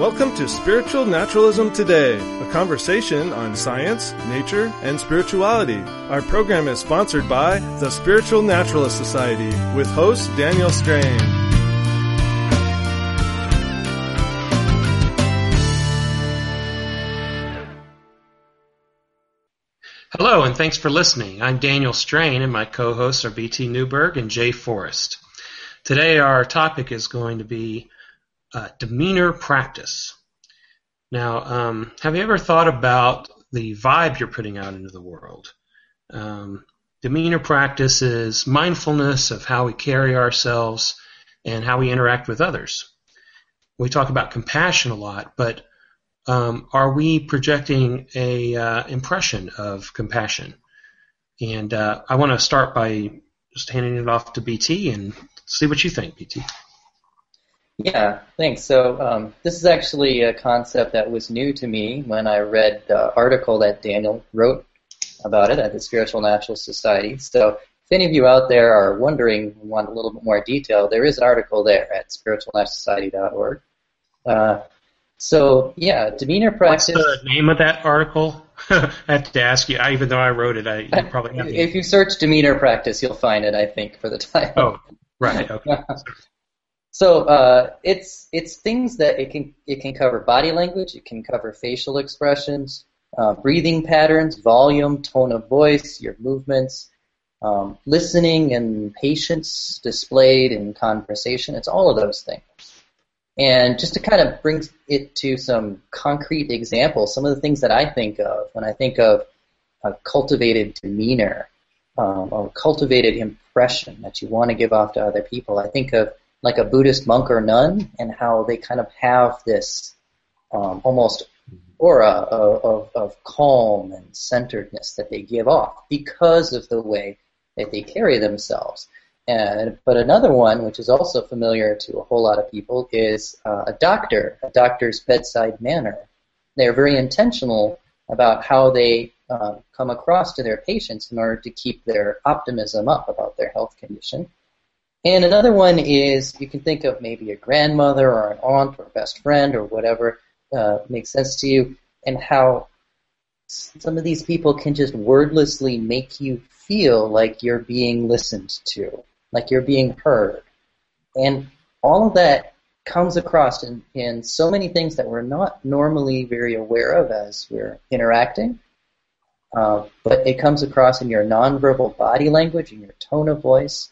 Welcome to Spiritual Naturalism Today, a conversation on science, nature, and spirituality. Our program is sponsored by the Spiritual Naturalist Society with host Daniel Strain. Hello, and thanks for listening. I'm Daniel Strain, and my co hosts are BT Newberg and Jay Forrest. Today, our topic is going to be uh, demeanor practice. Now, um, have you ever thought about the vibe you're putting out into the world? Um, demeanor practice is mindfulness of how we carry ourselves and how we interact with others. We talk about compassion a lot, but um, are we projecting a uh, impression of compassion? And uh, I want to start by just handing it off to BT and see what you think, BT. Yeah, thanks. So um, this is actually a concept that was new to me when I read the article that Daniel wrote about it at the Spiritual Natural Society. So if any of you out there are wondering, want a little bit more detail, there is an article there at spiritualnaturalsociety.org. Uh, so yeah, demeanor practice. What's the name of that article? I have to ask you. I, even though I wrote it, I you probably have. If you search demeanor practice, you'll find it. I think for the title. Oh, right. Okay. So uh, it's it's things that it can it can cover body language, it can cover facial expressions, uh, breathing patterns, volume, tone of voice, your movements, um, listening and patience displayed in conversation. It's all of those things. And just to kind of bring it to some concrete examples, some of the things that I think of when I think of a cultivated demeanor um, or cultivated impression that you want to give off to other people, I think of like a Buddhist monk or nun, and how they kind of have this um, almost aura of, of, calm and centeredness that they give off because of the way that they carry themselves. And, but another one, which is also familiar to a whole lot of people, is uh, a doctor, a doctor's bedside manner. They're very intentional about how they uh, come across to their patients in order to keep their optimism up about their health condition. And another one is you can think of maybe a grandmother or an aunt or a best friend or whatever uh, makes sense to you, and how some of these people can just wordlessly make you feel like you're being listened to, like you're being heard. And all of that comes across in, in so many things that we're not normally very aware of as we're interacting. Uh, but it comes across in your nonverbal body language, in your tone of voice,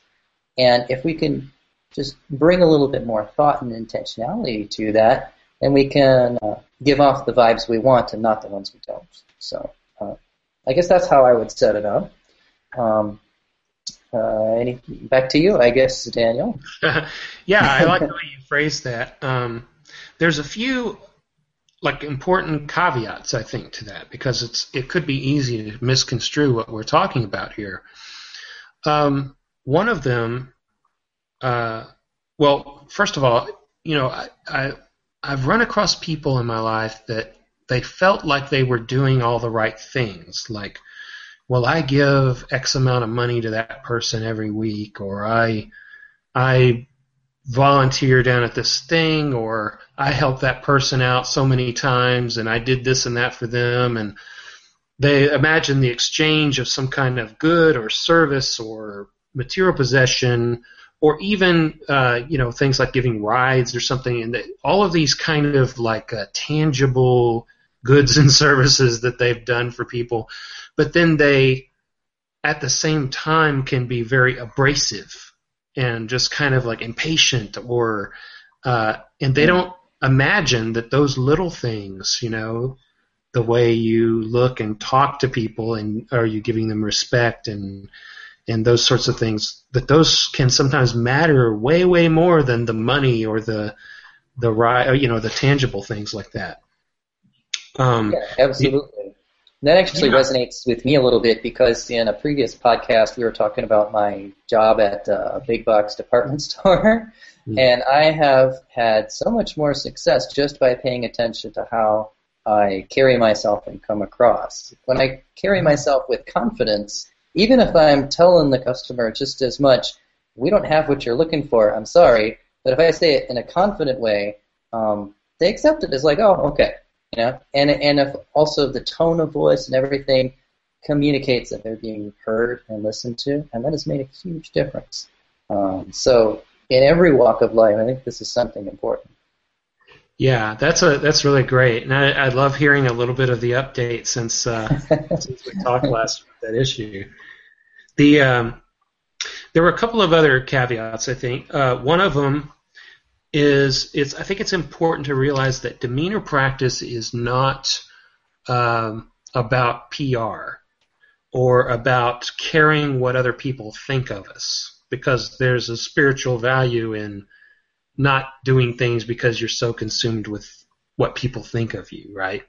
and if we can just bring a little bit more thought and intentionality to that, then we can uh, give off the vibes we want and not the ones we don't. So uh, I guess that's how I would set it up. Um, uh, any, back to you, I guess, Daniel. yeah, I like the way you phrased that. Um, there's a few like important caveats, I think, to that because it's it could be easy to misconstrue what we're talking about here. Um, one of them, uh, well, first of all, you know, I, I I've run across people in my life that they felt like they were doing all the right things, like, well, I give X amount of money to that person every week, or I I volunteer down at this thing, or I help that person out so many times, and I did this and that for them, and they imagine the exchange of some kind of good or service or material possession, or even uh, you know things like giving rides or something, and all of these kind of like uh, tangible goods and services that they've done for people, but then they at the same time can be very abrasive and just kind of like impatient or uh, and they don't imagine that those little things, you know, the way you look and talk to people and are you giving them respect and and those sorts of things that those can sometimes matter way way more than the money or the the you know the tangible things like that um, yeah, absolutely it, that actually yeah. resonates with me a little bit because in a previous podcast we were talking about my job at a big box department store mm-hmm. and i have had so much more success just by paying attention to how i carry myself and come across when i carry mm-hmm. myself with confidence even if I'm telling the customer just as much, we don't have what you're looking for, I'm sorry, but if I say it in a confident way, um, they accept it as like, oh, okay, you know, and and if also the tone of voice and everything communicates that they're being heard and listened to, and that has made a huge difference. Um, so in every walk of life, I think this is something important. Yeah, that's a that's really great, and I, I love hearing a little bit of the update since uh, since we talked last about that issue. The um, there were a couple of other caveats. I think uh, one of them is it's I think it's important to realize that demeanor practice is not um, about PR or about caring what other people think of us because there's a spiritual value in not doing things because you're so consumed with what people think of you, right?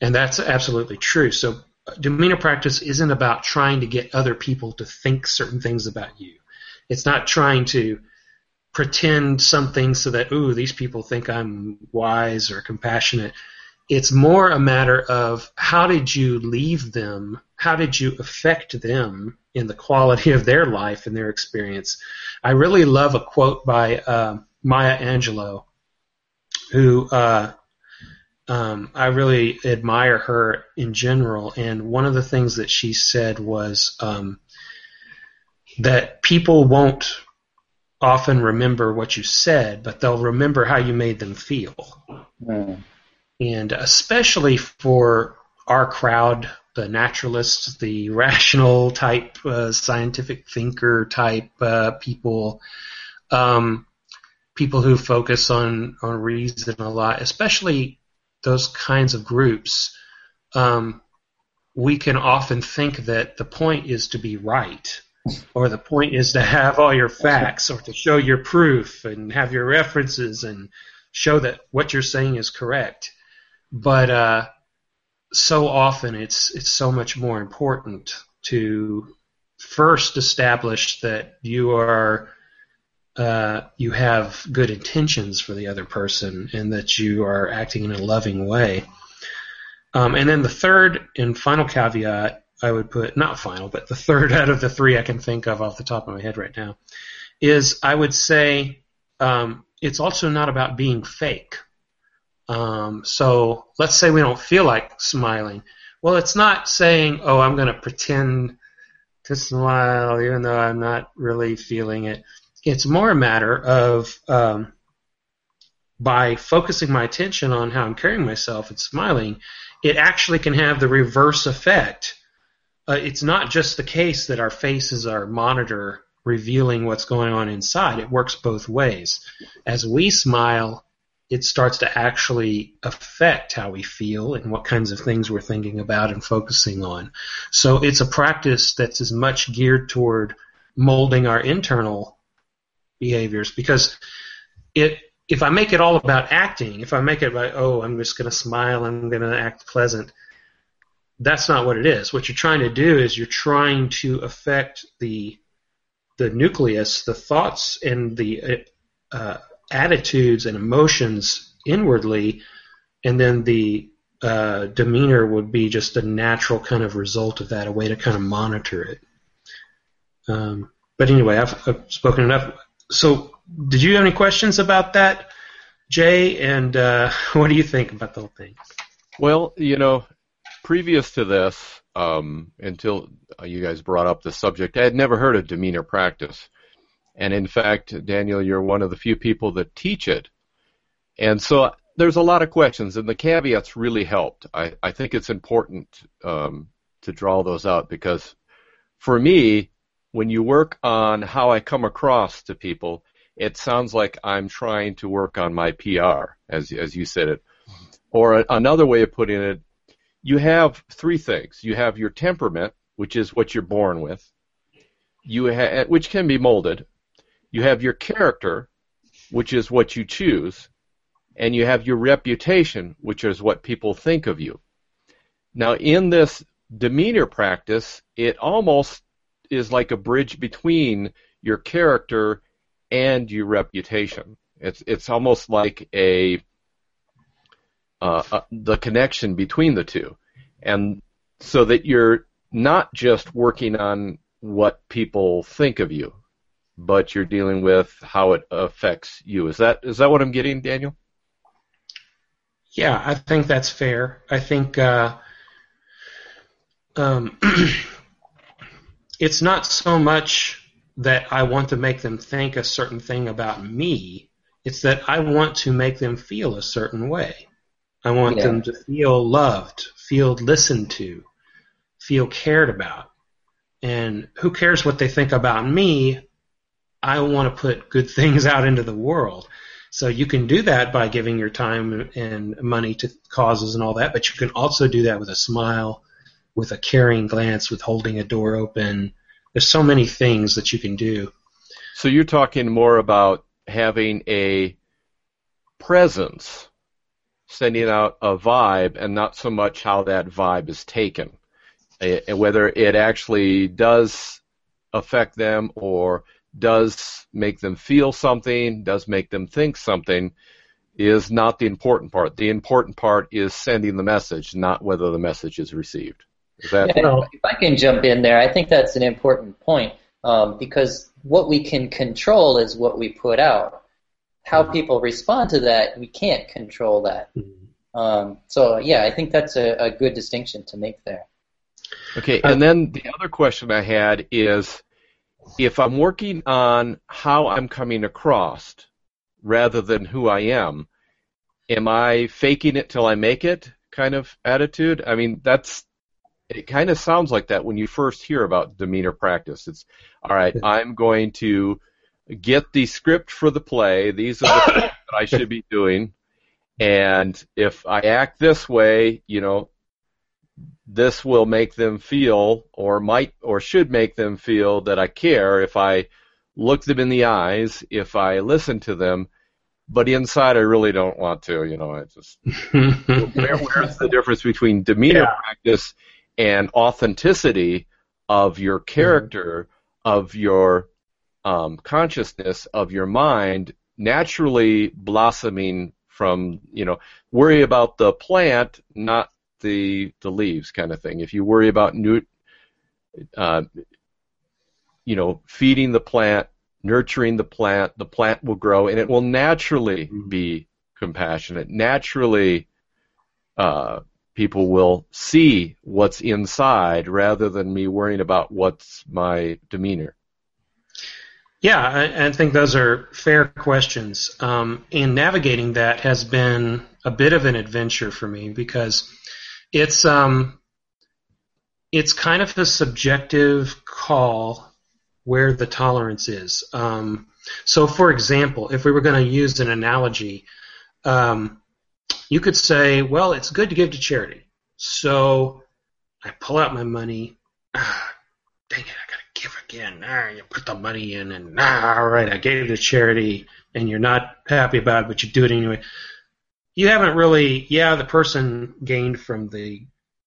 And that's absolutely true. So demeanor practice isn't about trying to get other people to think certain things about you. It's not trying to pretend something so that ooh these people think I'm wise or compassionate. It's more a matter of how did you leave them? How did you affect them in the quality of their life and their experience? I really love a quote by uh, Maya Angelou, who uh, um, I really admire her in general. And one of the things that she said was um, that people won't often remember what you said, but they'll remember how you made them feel. Mm. And especially for our crowd, the naturalists, the rational type, uh, scientific thinker type uh, people, um, people who focus on, on reason a lot, especially those kinds of groups, um, we can often think that the point is to be right or the point is to have all your facts or to show your proof and have your references and show that what you're saying is correct. But uh, so often it's it's so much more important to first establish that you are uh, you have good intentions for the other person and that you are acting in a loving way. Um, and then the third and final caveat I would put, not final, but the third out of the three I can think of off the top of my head right now, is I would say um, it's also not about being fake. Um, so let's say we don't feel like smiling. Well, it's not saying, oh, I'm going to pretend to smile even though I'm not really feeling it. It's more a matter of um, by focusing my attention on how I'm carrying myself and smiling, it actually can have the reverse effect uh, it's not just the case that our faces are monitor revealing what's going on inside. It works both ways. As we smile, it starts to actually affect how we feel and what kinds of things we're thinking about and focusing on. So it's a practice that's as much geared toward molding our internal behaviors because it if I make it all about acting, if I make it about oh I'm just going to smile, I'm going to act pleasant, that's not what it is. What you're trying to do is you're trying to affect the the nucleus, the thoughts and the uh, attitudes and emotions inwardly, and then the uh, demeanor would be just a natural kind of result of that, a way to kind of monitor it. Um, but anyway, I've, I've, spoken enough. So, did you have any questions about that, Jay? And uh, what do you think about the whole thing? Well, you know, previous to this, um, until you guys brought up the subject, I had never heard of demeanor practice. And in fact, Daniel, you're one of the few people that teach it. And so there's a lot of questions, and the caveats really helped. I, I think it's important um, to draw those out because for me, when you work on how I come across to people, it sounds like I'm trying to work on my PR, as as you said it. Or another way of putting it you have three things. You have your temperament, which is what you're born with. You ha- which can be molded. You have your character, which is what you choose, and you have your reputation, which is what people think of you. Now, in this demeanor practice, it almost is like a bridge between your character and your reputation. It's it's almost like a uh, uh, the connection between the two, and so that you're not just working on what people think of you, but you're dealing with how it affects you. Is that is that what I'm getting, Daniel? Yeah, I think that's fair. I think uh, um, it's not so much that I want to make them think a certain thing about me. It's that I want to make them feel a certain way. I want Yeah. them to feel loved, feel listened to, feel cared about. And who cares what they think about me? I want to put good things out into the world. So you can do that by giving your time and money to causes and all that, but you can also do that with a smile, with a caring glance, with holding a door open. There's so many things that you can do. So you're talking more about having a presence, sending out a vibe, and not so much how that vibe is taken, and whether it actually does affect them or does make them feel something, does make them think something, is not the important part. The important part is sending the message, not whether the message is received. Is that Yeah, Well- if I can jump in there, I think that's an important point um, because what we can control is what we put out. How people respond to that, we can't control that. Um, so yeah, I think that's a, a good distinction to make there. Okay, and then the other question I had is if I'm working on how I'm coming across rather than who I am, am I faking it till I make it kind of attitude? I mean, that's it kind of sounds like that when you first hear about demeanor practice. It's all right, I'm going to get the script for the play. These are the things that I should be doing. And if I act this way, you know, this will make them feel or might or should make them feel that I care if I look them in the eyes, if I listen to them, but inside I really don't want to, you know, I just where, where's the difference between demeanor Yeah. practice and authenticity of your character, of your um, consciousness, of your mind naturally blossoming from, you know, worry about the plant, not the the leaves kind of thing. If you worry about new, uh, you know, feeding the plant, nurturing the plant, the plant will grow and it will naturally Mhm. be compassionate. Naturally, uh, people will see what's inside rather than me worrying about what's my demeanor. Yeah, I, I think those are fair questions. Um, and navigating that has been a bit of an adventure for me because it's um, it's kind of a subjective call where the tolerance is. Um, so, for example, if we were going to use an analogy, um, you could say, "Well, it's good to give to charity." So, I pull out my money. Ah, dang it, I gotta give again. Ah, you put the money in, and ah, all right, I gave it to charity, and you're not happy about it, but you do it anyway. You haven't really, yeah, the person gained from the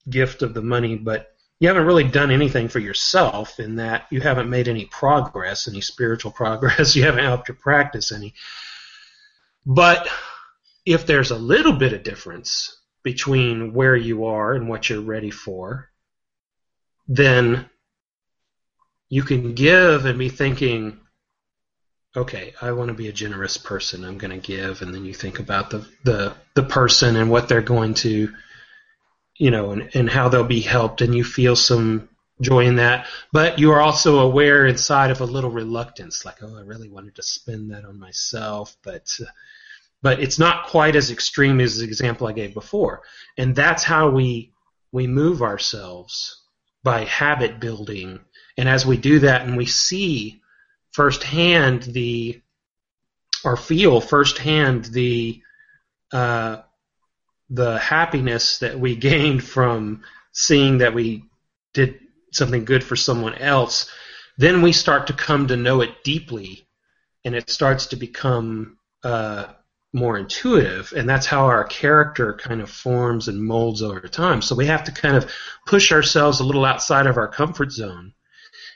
gift of the money, but you haven't really done anything for yourself in that you haven't made any progress, any spiritual progress. You haven't helped your practice any. But if there's a little bit of difference between where you are and what you're ready for, then you can give and be thinking, okay, I want to be a generous person. I'm going to give, and then you think about the the the person and what they're going to, you know, and and how they'll be helped, and you feel some joy in that. But you are also aware inside of a little reluctance, like, oh, I really wanted to spend that on myself, but. Uh, but it's not quite as extreme as the example I gave before, and that's how we we move ourselves by habit building. And as we do that and we see firsthand the, or feel firsthand the, uh, the happiness that we gained from seeing that we did something good for someone else, then we start to come to know it deeply and it starts to become uh, more intuitive, and that's how our character kind of forms and molds over time. So we have to kind of push ourselves a little outside of our comfort zone.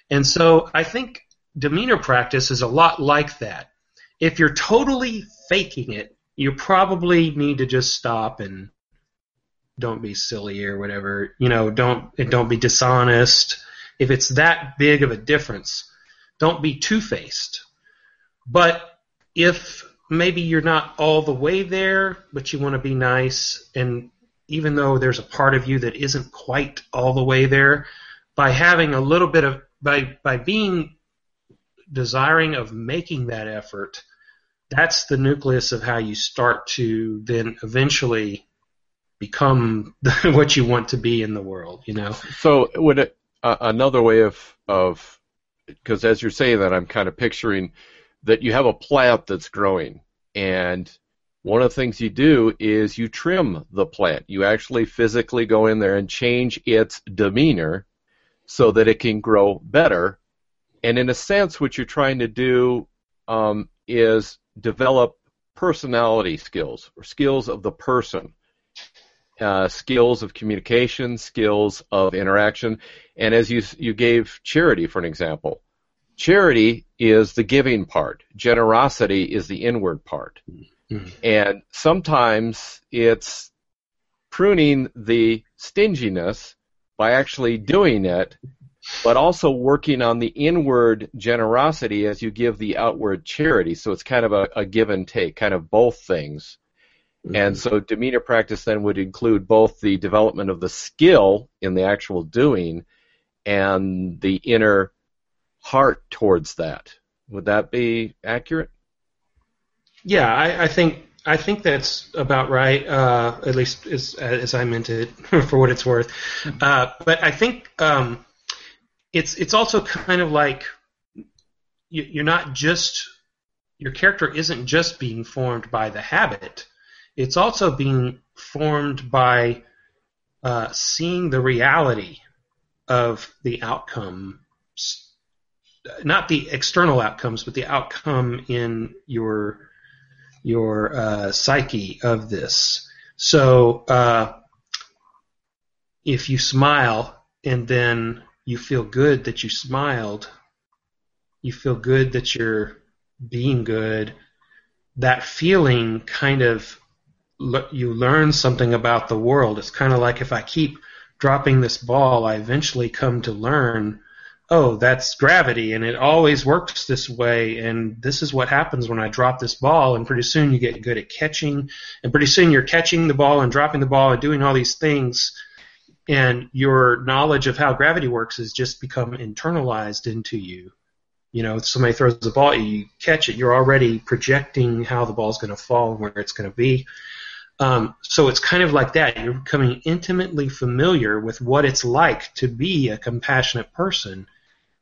And so I think demeanor practice is a lot like that. If you're totally faking it, you probably need to just stop and don't be silly or whatever. You know, don't don't be dishonest. If it's that big of a difference, don't be two-faced. But if maybe you're not all the way there, but you want to be nice. And even though there's a part of you that isn't quite all the way there, by having a little bit of by by being desiring of making that effort, that's the nucleus of how you start to then eventually become what you want to be in the world. You know. So would it, uh, another way of of because as you're saying that, I'm kind of picturing that you have a plant that's growing, and one of the things you do is you trim the plant. You actually physically go in there and change its demeanor so that it can grow better. And in a sense, what you're trying to do um, is develop personality skills or skills of the person. Uh, skills of communication, skills of interaction, and as you you gave charity for an example, charity is the giving part. Generosity is the inward part, mm-hmm. and sometimes it's pruning the stinginess by actually doing it, but also working on the inward generosity as you give the outward charity. So it's kind of a, a give and take, kind of both things. Mm-hmm. And so demeanor practice then would include both the development of the skill in the actual doing and the inner heart towards that. Would that be accurate? Yeah, I, I think I think that's about right. Uh, at least as, as I meant it, for what it's worth. Uh, but I think um, it's it's also kind of like you, are not just your character isn't just being formed by the habit it's also being formed by uh, seeing the reality of the outcome, not the external outcomes, but the outcome in your your uh, psyche of this. So uh, if you smile and then you feel good that you smiled, you feel good that you're being good. That feeling kind of you learn something about the world. It's kind of like if I keep dropping this ball, I eventually come to learn, oh, that's gravity, and it always works this way, and this is what happens when I drop this ball, and pretty soon you get good at catching, and pretty soon you're catching the ball and dropping the ball and doing all these things, and your knowledge of how gravity works has just become internalized into you. You know, if somebody throws the ball, at you, you catch it, you're already projecting how the ball's going to fall and where it's going to be um, so it's kind of like that. You're becoming intimately familiar with what it's like to be a compassionate person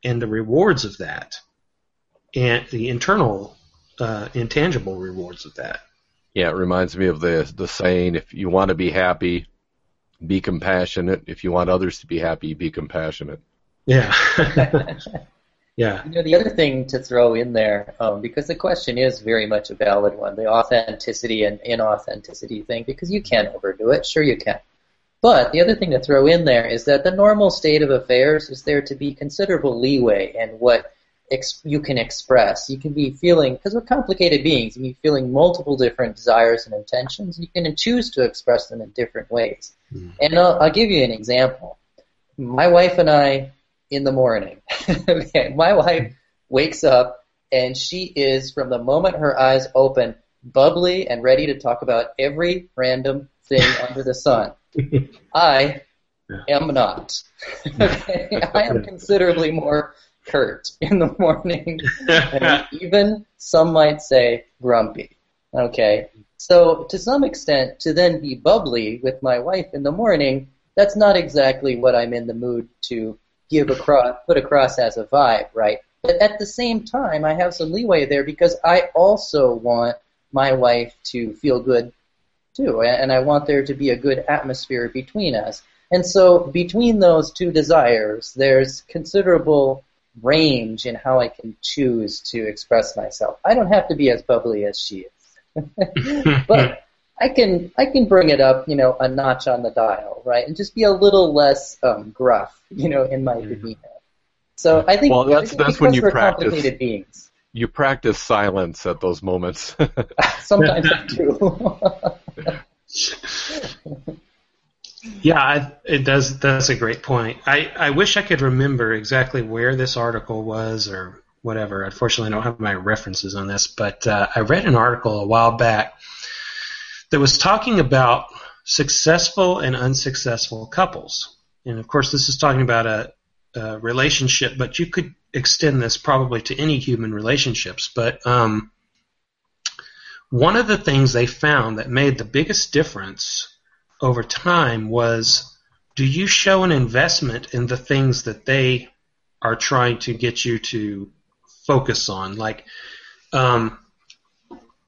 and the rewards of that, and the internal, uh, intangible rewards of that. Yeah, it reminds me of the the saying: if you want to be happy, be compassionate. If you want others to be happy, be compassionate. Yeah. Yeah. You know, the other thing to throw in there, um, because the question is very much a valid one, the authenticity and inauthenticity thing, because you can't overdo it. Sure, you can. But the other thing to throw in there is that the normal state of affairs is there to be considerable leeway in what ex- you can express. You can be feeling, because we're complicated beings, you can be feeling multiple different desires and intentions. You can choose to express them in different ways. Mm. And I'll, I'll give you an example. My wife and I in the morning. my wife wakes up and she is, from the moment her eyes open, bubbly and ready to talk about every random thing under the sun. I am not. okay? I am considerably more curt in the morning, and even some might say grumpy. Okay, so to some extent, to then be bubbly with my wife in the morning, that's not exactly what I'm in the mood to give across, put across as a vibe, right? But at the same time, I have some leeway there because I also want my wife to feel good too, and I want there to be a good atmosphere between us. And so between those two desires, there's considerable range in how I can choose to express myself. I don't have to be as bubbly as she is. but I can I can bring it up, you know, a notch on the dial, right, and just be a little less um, gruff, you know, in my demeanor. So I think well, that's think that's when you practice. You practice silence at those moments. Sometimes I do. Yeah, I, it does. That's a great point. I I wish I could remember exactly where this article was or whatever. Unfortunately, I don't have my references on this, but uh, I read an article a while back that was talking about successful and unsuccessful couples. And of course, this is talking about a, a relationship, but you could extend this probably to any human relationships. But um, one of the things they found that made the biggest difference over time was do you show an investment in the things that they are trying to get you to focus on? Like, um,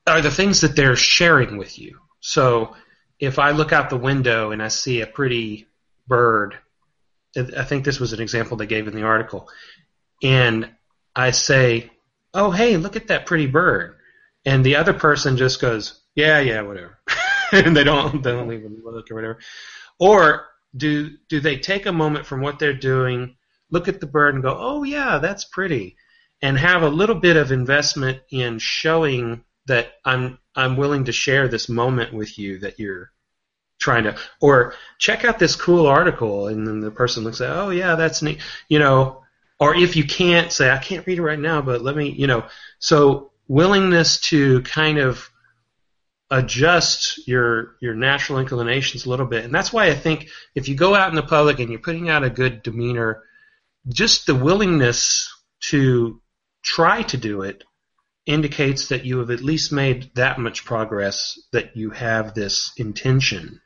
are the things that they're sharing with you? So, if I look out the window and I see a pretty bird, I think this was an example they gave in the article, and I say, "Oh, hey, look at that pretty bird," and the other person just goes, "Yeah, yeah, whatever," and they don't they don't even look or whatever, or do do they take a moment from what they're doing, look at the bird and go, "Oh yeah, that's pretty," and have a little bit of investment in showing that I'm I'm willing to share this moment with you that you're trying to or check out this cool article and then the person looks at oh yeah that's neat you know or if you can't say I can't read it right now but let me you know. So willingness to kind of adjust your your natural inclinations a little bit. And that's why I think if you go out in the public and you're putting out a good demeanor, just the willingness to try to do it indicates that you have at least made that much progress that you have this intention.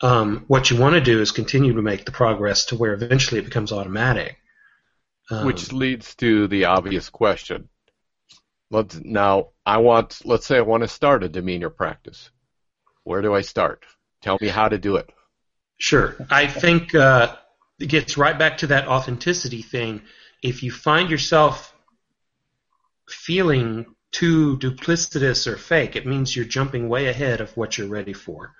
Um, what you want to do is continue to make the progress to where eventually it becomes automatic. Um, Which leads to the obvious question Let's now I want let's say I want to start a demeanor practice. Where do I start? Tell me how to do it. Sure. I think uh, it gets right back to that authenticity thing. If you find yourself feeling too duplicitous or fake, it means you're jumping way ahead of what you're ready for.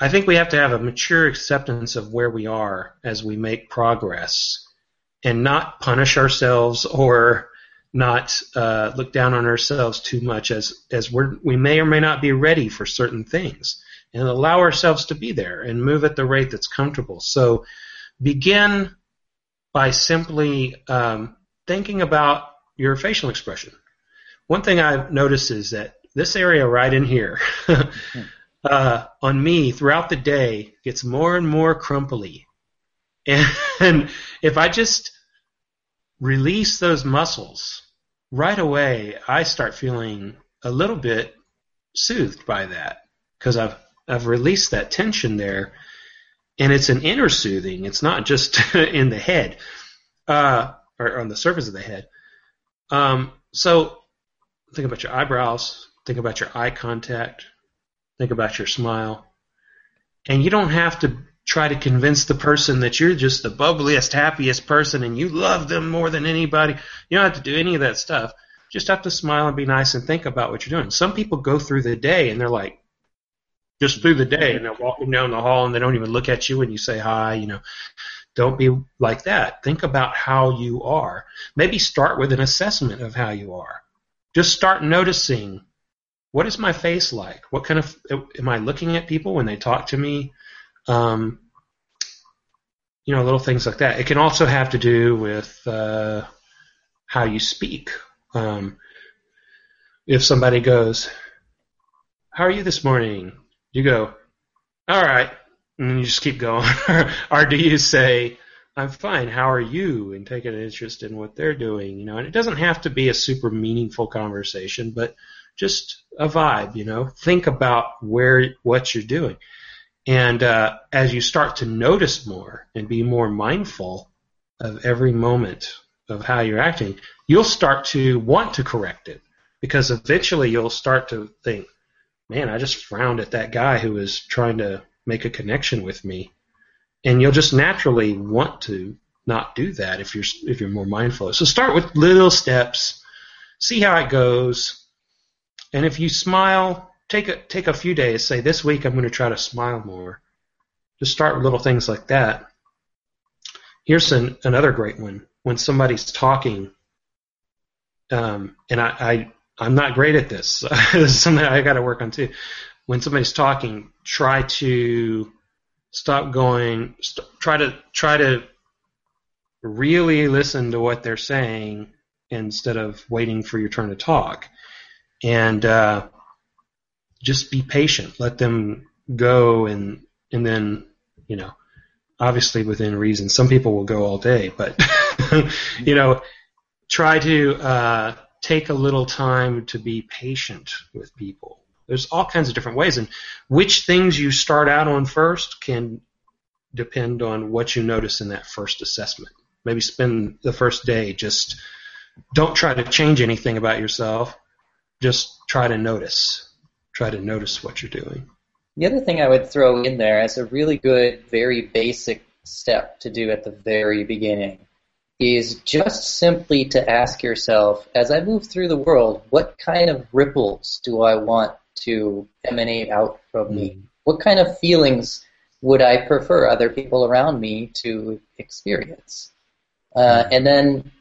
I think we have to have a mature acceptance of where we are as we make progress and not punish ourselves or not uh, look down on ourselves too much as as we we may or may not be ready for certain things, and allow ourselves to be there and move at the rate that's comfortable. So begin by simply um, thinking about your facial expression. One thing I've noticed is that this area right in here. uh, on me throughout the day gets more and more crumply. And, and if I just release those muscles, right away I start feeling a little bit soothed by that because I've I've released that tension there, and it's an inner soothing. It's not just in the head, uh, or on the surface of the head. Um, so think about your eyebrows. Think about your eye contact. Think about your smile, and you don't have to try to convince the person that you're just the bubbliest, happiest person and you love them more than anybody. You don't have to do any of that stuff. Just have to smile and be nice and think about what you're doing. Some people go through the day and they're like, just through the day, and they're walking down the hall and they don't even look at you when you say hi. You know, don't be like that. Think about how you are. Maybe start with an assessment of how you are. Just start noticing what is my face like? What kind of am I looking at people when they talk to me? Um, you know, little things like that. It can also have to do with uh, how you speak. Um, if somebody goes, "How are you this morning?" You go, "All right," and you just keep going. or do you say, "I'm fine. How are you?" and take an interest in what they're doing. You know, and it doesn't have to be a super meaningful conversation, but just a vibe. You know, think about where what you're doing. And uh, as you start to notice more and be more mindful of every moment of how you're acting, you'll start to want to correct it because eventually you'll start to think, man, I just frowned at that guy who was trying to make a connection with me. And you'll just naturally want to not do that if you're if you're more mindful. So start with little steps, see how it goes, and if you smile take a take a few days. Say this week I'm going to try to smile more. Just start with little things like that. Here's an, another great one. When somebody's talking, um, and I, I I'm not great at this. this is something I got to work on too. When somebody's talking, try to stop going. St- try to try to really listen to what they're saying instead of waiting for your turn to talk. And uh, just be patient. Let them go, and and then you know, obviously within reason. Some people will go all day, but you know, try to uh, take a little time to be patient with people. There's all kinds of different ways, and which things you start out on first can depend on what you notice in that first assessment. Maybe spend the first day just don't try to change anything about yourself. Just try to notice. Try to notice what you're doing. The other thing I would throw in there as a really good, very basic step to do at the very beginning is just simply to ask yourself, as I move through the world, what kind of ripples do I want to emanate out from mm. me? What kind of feelings would I prefer other people around me to experience? Uh, and then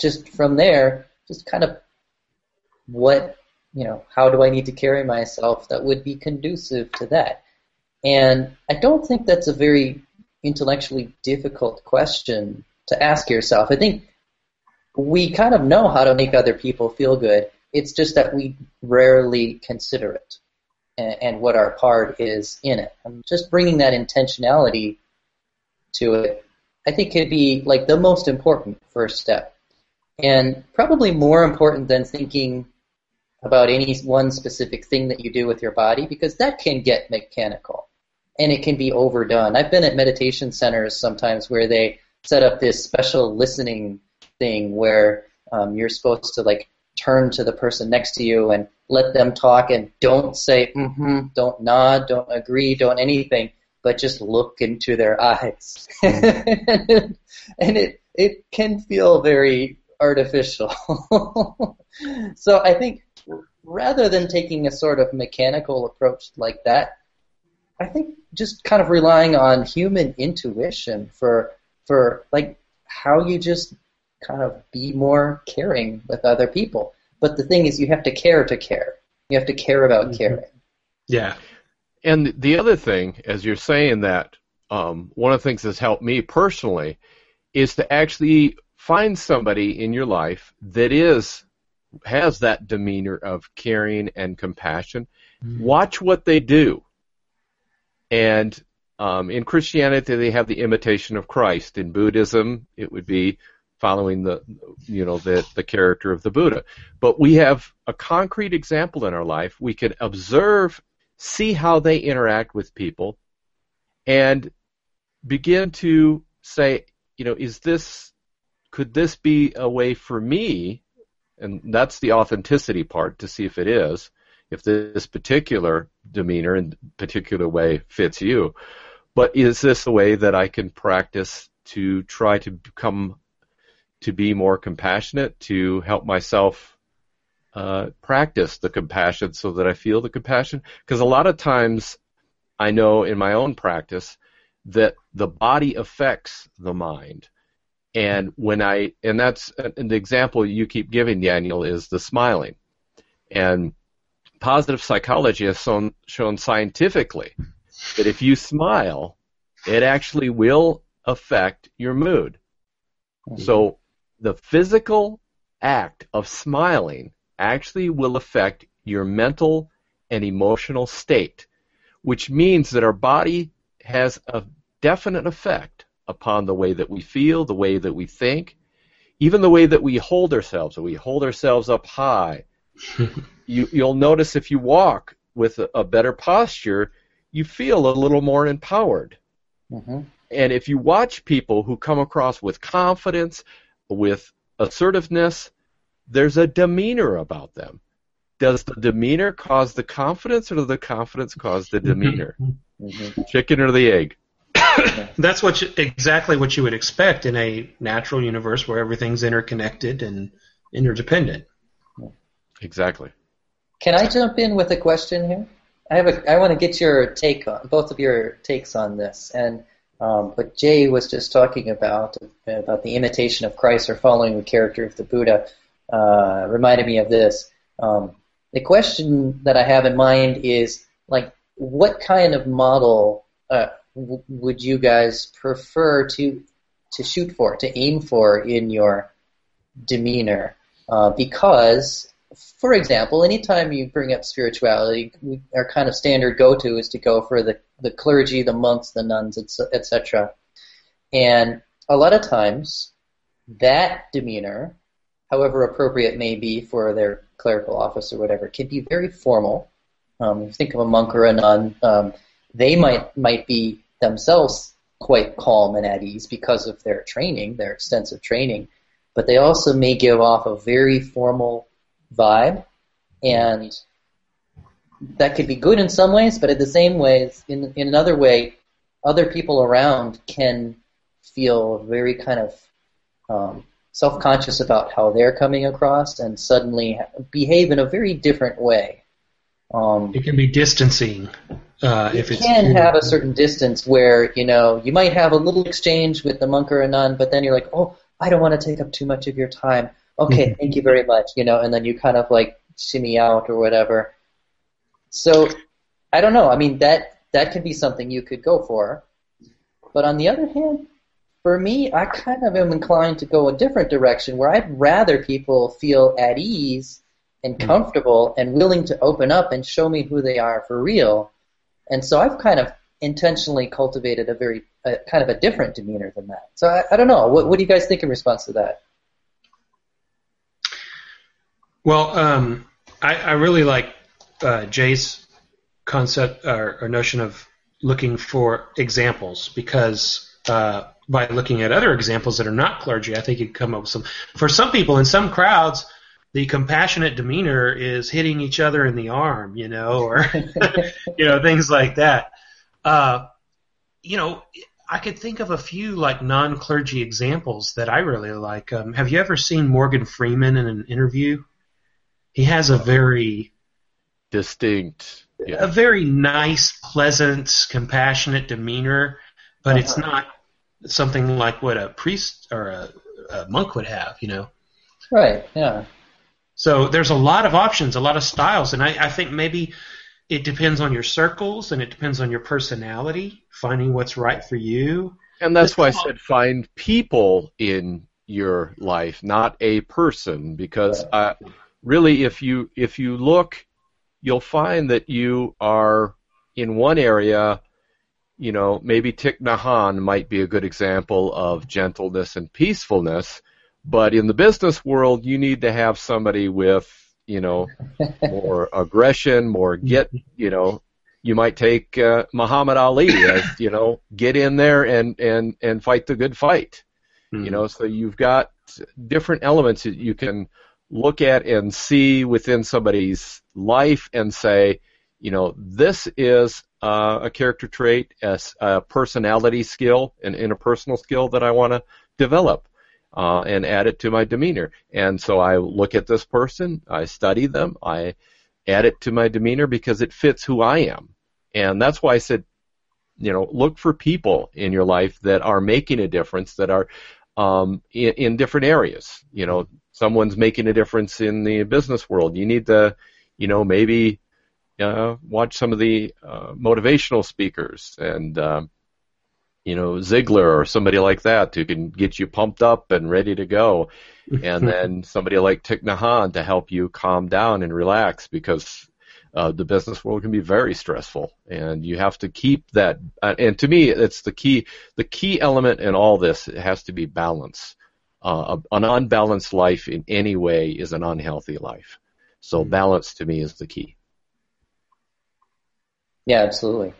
just from there, just kind of what, you know, how do I need to carry myself that would be conducive to that? And I don't think that's a very intellectually difficult question to ask yourself. I think we kind of know how to make other people feel good. It's just that we rarely consider it and, and what our part is in it. Just bringing that intentionality to it, I think, could be like the most important first step. And probably more important than thinking about any one specific thing that you do with your body because that can get mechanical and it can be overdone. I've been at meditation centers sometimes where they set up this special listening thing where um, you're supposed to like turn to the person next to you and let them talk and don't say mm-hmm, don't nod, don't agree, don't anything, but just look into their eyes. and it it can feel very artificial. so I think rather than taking a sort of mechanical approach like that, I think just kind of relying on human intuition for for like how you just kind of be more caring with other people. But the thing is, you have to care to care. You have to care about mm-hmm. caring. Yeah. And the other thing, as you're saying that, um, one of the things that's helped me personally is to actually find somebody in your life that is has that demeanor of caring and compassion. Mm-hmm. Watch what they do. And um, in Christianity, they have the imitation of Christ. In Buddhism, it would be following the, you know, the, the character of the Buddha. But we have a concrete example in our life. We can observe, see how they interact with people, and begin to say, you know, is this, could this be a way for me? And that's the authenticity part to see if it is, if this particular demeanor and particular way fits you. But is this a way that I can practice to try to become to be more compassionate, to help myself uh, practice the compassion so that I feel the compassion? Because a lot of times I know in my own practice that the body affects the mind. And when I, and that's an example you keep giving, Daniel, is the smiling. And positive psychology has shown, shown scientifically that if you smile, it actually will affect your mood. Mm-hmm. So the physical act of smiling actually will affect your mental and emotional state, which means that our body has a definite effect upon the way that we feel, the way that we think, even the way that we hold ourselves. So we hold ourselves up high. you, you'll notice if you walk with a, a better posture, you feel a little more empowered. Mm-hmm. And if you watch people who come across with confidence, with assertiveness, there's a demeanor about them. Does the demeanor cause the confidence, or does the confidence cause the demeanor? Mm-hmm. Chicken or the egg? That's what you, exactly what you would expect in a natural universe where everything's interconnected and interdependent. Exactly. Can I jump in with a question here? I have a. I want to get your take on both of your takes on this, and um, what Jay was just talking about about the imitation of Christ or following the character of the Buddha uh, reminded me of this. Um, the question that I have in mind is like, what kind of model uh, would you guys prefer to to shoot for, to aim for in your demeanor? uh, because, for example, anytime you bring up spirituality, we, our kind of standard go-to is to go for the, the clergy, the monks, the nuns, etc. And a lot of times, that demeanor, however appropriate it may be for their clerical office or whatever, can be very formal. Um, think of a monk or a nun, um, they might might be themselves quite calm and at ease because of their training, their extensive training, but they also may give off a very formal vibe, and that could be good in some ways, but in the same ways, in in another way, other people around can feel very kind of um, self-conscious about how they're coming across and suddenly behave in a very different way. Um, it can be distancing. Uh, if it can have a certain distance where you know you might have a little exchange with the monk or a nun, but then you're like, oh, I don't want to take up too much of your time. Okay, mm-hmm. thank you very much. You know, and then you kind of like shimmy out or whatever. So I don't know. I mean that that could be something you could go for, but on the other hand, for me, I kind of am inclined to go a different direction where I'd rather people feel at ease and hmm. comfortable and willing to open up and show me who they are for real. And so I've kind of intentionally cultivated a very a, kind of a different demeanor than that. So I, I don't know. What, what, do you guys think in response to that? Well, um, I, I, really like uh, Jay's concept or, or, notion of looking for examples because uh, by looking at other examples that are not clergy, I think you come up with some. For some people in some crowds, the compassionate demeanor is hitting each other in the arm, you know, or you know things like that. Uh, you know, I could think of a few like non-clergy examples that I really like. Um, have you ever seen Morgan Freeman in an interview? He has a very distinct, yeah. a very nice, pleasant, compassionate demeanor, but uh-huh. it's not something like what a priest or a, a monk would have, you know. Right. Yeah. So there's a lot of options, a lot of styles, and I, I think maybe it depends on your circles and it depends on your personality, finding what's right for you. And that's why I said find people in your life, not a person, because uh, really, if you if you look, you'll find that you are in one area. You know, maybe Thich Nhat Hanh might be a good example of gentleness and peacefulness, but in the business world, you need to have somebody with you know, more aggression, more get, you know, you might take uh, Muhammad Ali as, you know, get in there and and and fight the good fight. Mm-hmm. You know, so you've got different elements that you can look at and see within somebody's life and say, you know, this is uh, a character trait, as a personality skill, an interpersonal skill that I want to develop uh, and add it to my demeanor. And so I look at this person, I study them, I add it to my demeanor because it fits who I am. And that's why I said, you know, look for people in your life that are making a difference, that are um, in, in different areas. You know, someone's making a difference in the business world. You need to, you know, maybe uh, watch some of the uh, motivational speakers and um, you know Ziglar or somebody like that who can get you pumped up and ready to go, and then somebody like Thich Nhat Hanh to help you calm down and relax because uh, the business world can be very stressful, and you have to keep that. Uh, and to me, it's the key. The key element in all this it has to be balance. Uh, an unbalanced life in any way is an unhealthy life. So mm-hmm. balance to me is the key. Yeah, absolutely.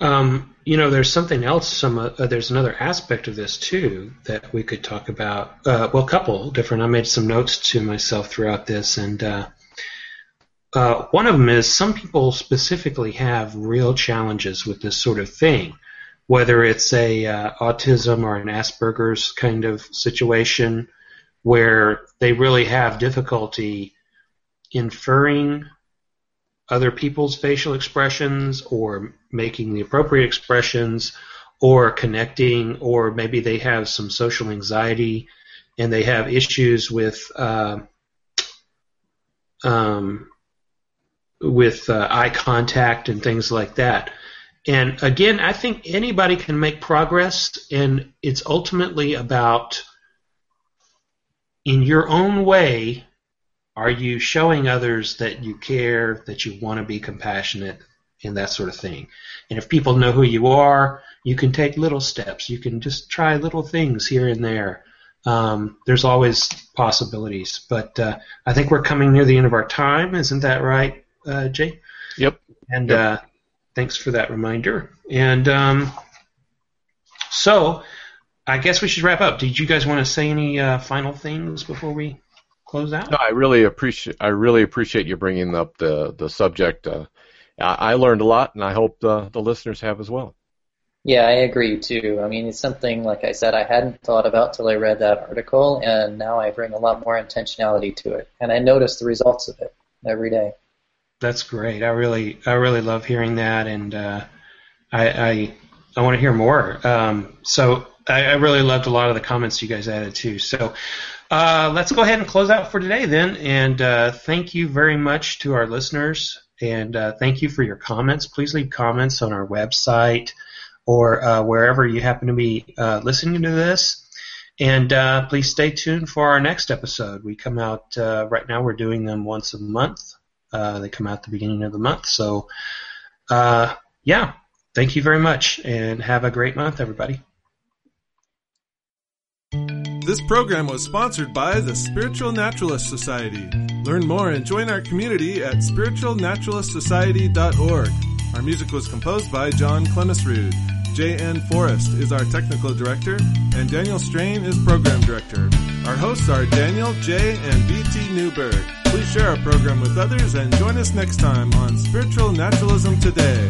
Um, you know, there's something else. Some uh, there's another aspect of this too that we could talk about. Uh, well, a couple different. I made some notes to myself throughout this, and uh, uh, one of them is some people specifically have real challenges with this sort of thing, whether it's a uh, autism or an Asperger's kind of situation, where they really have difficulty inferring other people's facial expressions or making the appropriate expressions or connecting or maybe they have some social anxiety and they have issues with uh, um, with uh, eye contact and things like that. And again, I think anybody can make progress, and it's ultimately about in your own way, are you showing others that you care, that you want to be compassionate, and that sort of thing? And if people know who you are, you can take little steps. You can just try little things here and there. Um, there's always possibilities, but uh, I think we're coming near the end of our time. Isn't that right, uh, Jay? Yep. And Yep. Uh, thanks for that reminder. And um, so, I guess we should wrap up. Did you guys want to say any uh, final things before we close out? No, I really appreciate I really appreciate you bringing up the the subject. I, I learned a lot, and I hope the, the listeners have as well. Yeah, I agree too. I mean, it's something, like I said, I hadn't thought about till I read that article, and now I bring a lot more intentionality to it. And I notice the results of it every day. That's great. I really, I really love hearing that, and uh, I, I, I want to hear more. Um, so I, I really loved a lot of the comments you guys added too. So uh, let's go ahead and close out for today then. And uh, thank you very much to our listeners, and uh, thank you for your comments. Please leave comments on our website or uh, wherever you happen to be uh, listening to this. And uh, please stay tuned for our next episode. We come out uh, right now. We're doing them once a month. Uh, they come out the beginning of the month. So, uh, yeah, thank you very much, and have a great month, everybody. This program was sponsored by the Spiritual Naturalist Society. Learn more and join our community at spiritualnaturalistsociety.org. Our music was composed by John Clemesrud. J.N. Forrest is our technical director, and Daniel Strain is program director. Our hosts are Daniel, J, and B.T. Newberg. Please share our program with others and join us next time on Spiritual Naturalism Today.